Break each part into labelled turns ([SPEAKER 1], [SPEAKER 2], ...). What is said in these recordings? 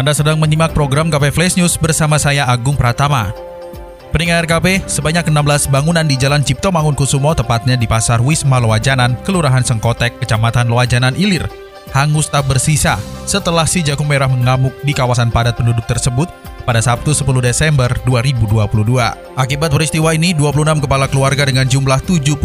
[SPEAKER 1] Anda sedang menyimak program KP Flash News bersama saya Agung Pratama. Pendengar KP, sebanyak 16 bangunan di Jalan Cipto Mangunkusumo, tepatnya di Pasar Wisma Loajanan, Kelurahan Sengkotek, Kecamatan Loajanan Ilir, hangus tak bersisa setelah si jagung merah mengamuk di kawasan padat penduduk tersebut pada Sabtu 10 Desember 2022. Akibat peristiwa ini, 26 kepala keluarga dengan jumlah 79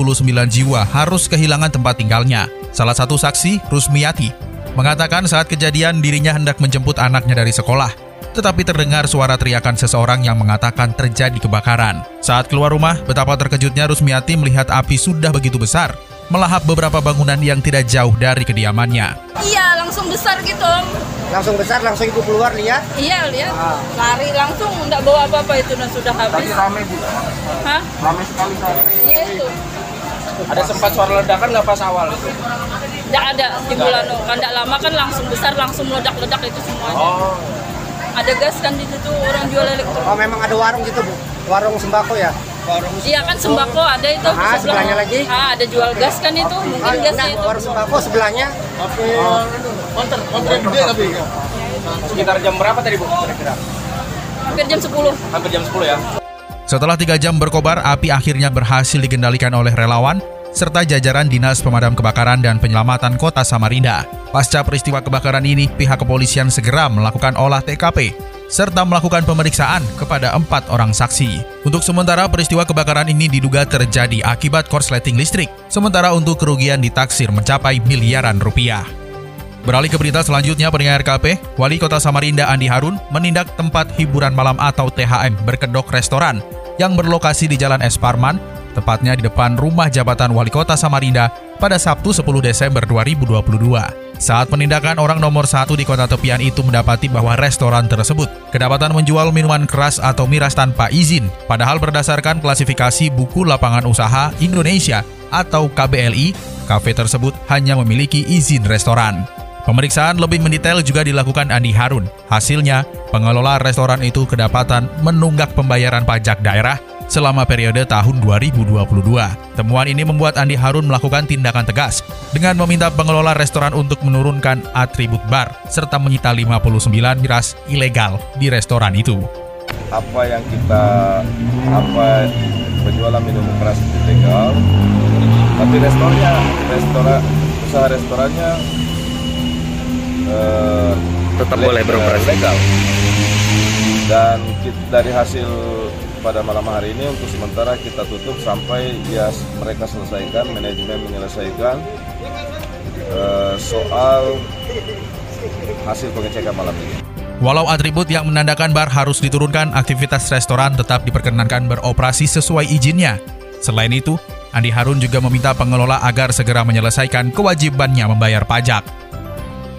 [SPEAKER 1] jiwa harus kehilangan tempat tinggalnya. Salah satu saksi, Rusmiati, mengatakan saat kejadian dirinya hendak menjemput anaknya dari sekolah. Tetapi terdengar suara teriakan seseorang yang mengatakan terjadi kebakaran. Saat keluar rumah, betapa terkejutnya Rusmiati melihat api sudah begitu besar, melahap beberapa bangunan yang tidak jauh dari kediamannya.
[SPEAKER 2] Iya, langsung besar gitu.
[SPEAKER 3] Langsung besar, langsung ibu keluar lihat.
[SPEAKER 2] Iya, lihat.
[SPEAKER 3] Ah.
[SPEAKER 2] Lari langsung, nggak bawa apa-apa itu dan sudah habis.
[SPEAKER 3] Tadi rame bu,
[SPEAKER 2] Hah?
[SPEAKER 3] rame sekali.
[SPEAKER 2] Iya itu.
[SPEAKER 3] Ada sempat suara ledakan nggak pas awal itu?
[SPEAKER 2] Nggak ada di bulan kan nggak lama kan langsung besar, langsung meledak-ledak itu semuanya.
[SPEAKER 3] Oh,
[SPEAKER 2] Ada gas kan di situ orang jual elektro.
[SPEAKER 3] oh memang ada warung gitu bu, warung sembako ya? Warung
[SPEAKER 2] Iya kan sembako ada itu
[SPEAKER 3] Ah,
[SPEAKER 2] sebelah.
[SPEAKER 3] sebelahnya lagi?
[SPEAKER 2] Ah, ada jual gas kan itu, mungkin gasnya itu.
[SPEAKER 3] warung sembako sebelahnya.
[SPEAKER 4] Konter, konter gede tapi.
[SPEAKER 3] Sekitar jam berapa tadi bu? Kira-kira?
[SPEAKER 2] Hampir jam 10.
[SPEAKER 3] Hampir jam 10 ya?
[SPEAKER 1] Setelah tiga jam berkobar, api akhirnya berhasil dikendalikan oleh relawan serta jajaran Dinas Pemadam Kebakaran dan Penyelamatan Kota Samarinda. Pasca peristiwa kebakaran ini, pihak kepolisian segera melakukan olah TKP serta melakukan pemeriksaan kepada empat orang saksi. Untuk sementara, peristiwa kebakaran ini diduga terjadi akibat korsleting listrik, sementara untuk kerugian ditaksir mencapai miliaran rupiah. Beralih ke berita selanjutnya, pendengar RKP, Wali Kota Samarinda Andi Harun menindak tempat hiburan malam atau THM berkedok restoran yang berlokasi di Jalan Es Parman, tepatnya di depan rumah jabatan Wali Kota Samarinda pada Sabtu 10 Desember 2022. Saat penindakan orang nomor satu di kota tepian itu mendapati bahwa restoran tersebut kedapatan menjual minuman keras atau miras tanpa izin, padahal berdasarkan klasifikasi buku lapangan usaha Indonesia atau KBLI, kafe tersebut hanya memiliki izin restoran. Pemeriksaan lebih mendetail juga dilakukan Andi Harun. Hasilnya, pengelola restoran itu kedapatan menunggak pembayaran pajak daerah selama periode tahun 2022. Temuan ini membuat Andi Harun melakukan tindakan tegas dengan meminta pengelola restoran untuk menurunkan atribut bar serta menyita 59 miras ilegal di restoran itu.
[SPEAKER 4] Apa yang kita apa penjualan minuman keras itu legal, tapi restorannya restoran usaha restorannya eh,
[SPEAKER 5] Tetap
[SPEAKER 4] le-
[SPEAKER 5] boleh beroperasi.
[SPEAKER 4] legal. Dan ki- dari hasil pada malam hari ini untuk sementara kita tutup sampai ya mereka selesaikan manajemen menyelesaikan eh, soal hasil pengecekan malam ini.
[SPEAKER 1] Walau atribut yang menandakan bar harus diturunkan, aktivitas restoran tetap diperkenankan beroperasi sesuai izinnya. Selain itu, Andi Harun juga meminta pengelola agar segera menyelesaikan kewajibannya membayar pajak.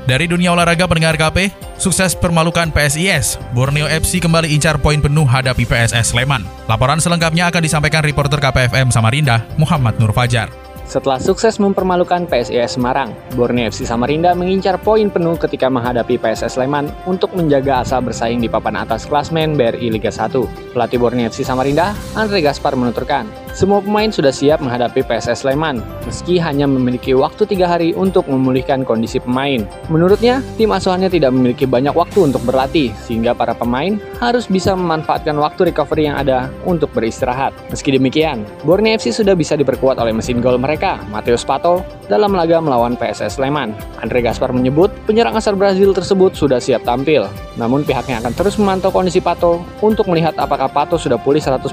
[SPEAKER 1] Dari dunia olahraga pendengar KP, sukses permalukan PSIS, Borneo FC kembali incar poin penuh hadapi PSS Sleman. Laporan selengkapnya akan disampaikan reporter KPFM Samarinda, Muhammad Nur Fajar.
[SPEAKER 6] Setelah sukses mempermalukan PSIS Semarang, Borneo FC Samarinda mengincar poin penuh ketika menghadapi PSS Sleman untuk menjaga asa bersaing di papan atas klasmen BRI Liga 1. Pelatih Borneo FC Samarinda, Andre Gaspar menuturkan, semua pemain sudah siap menghadapi PSS Sleman, meski hanya memiliki waktu tiga hari untuk memulihkan kondisi pemain. Menurutnya, tim asuhannya tidak memiliki banyak waktu untuk berlatih, sehingga para pemain harus bisa memanfaatkan waktu recovery yang ada untuk beristirahat. Meski demikian, Borneo FC sudah bisa diperkuat oleh mesin gol mereka, Mateus Pato, dalam laga melawan PSS Sleman. Andre Gaspar menyebut penyerang asal Brazil tersebut sudah siap tampil, namun pihaknya akan terus memantau kondisi Pato untuk melihat apakah Pato sudah pulih 100%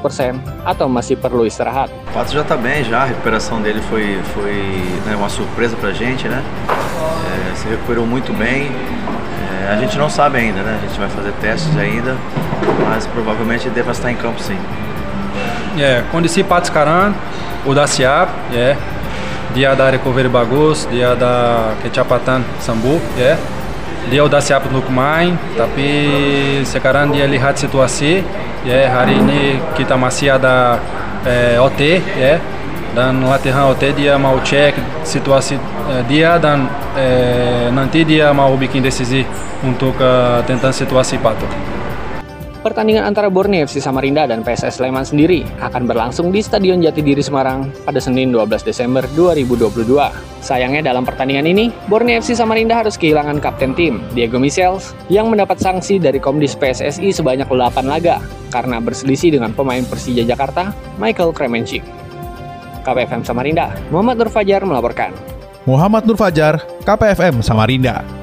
[SPEAKER 6] atau masih perlu istirahat.
[SPEAKER 5] Pato já tá bem já, a recuperação dele foi, foi né, uma surpresa pra gente, né? É, se recuperou muito bem. É, a gente não sabe ainda, né? A gente vai fazer testes ainda, mas provavelmente deva estar em campo sim.
[SPEAKER 7] Ya, kondisi Pat sekarang udah siap, ya. Dia ada recovery bagus, dia ada kecepatan sembuh, ya. dia udah siap untuk main, tapi sekarang dia lihat situasi. Ya, hari ini kita masih ada eh, OT, ya. Dan latihan OT dia mau cek situasi eh, dia dan eh, nanti dia mau bikin desisi untuk uh, tentang situasi Pato.
[SPEAKER 6] Pertandingan antara Borneo FC Samarinda dan PSS Sleman sendiri akan berlangsung di Stadion Jatidiri Semarang pada Senin 12 Desember 2022. Sayangnya dalam pertandingan ini, Borneo FC Samarinda harus kehilangan kapten tim, Diego Michels, yang mendapat sanksi dari Komdis PSSI sebanyak 8 laga karena berselisih dengan pemain Persija Jakarta, Michael Kremenchik. KPFM Samarinda, Muhammad Nur Fajar melaporkan.
[SPEAKER 1] Muhammad Nur Fajar, KPFM Samarinda.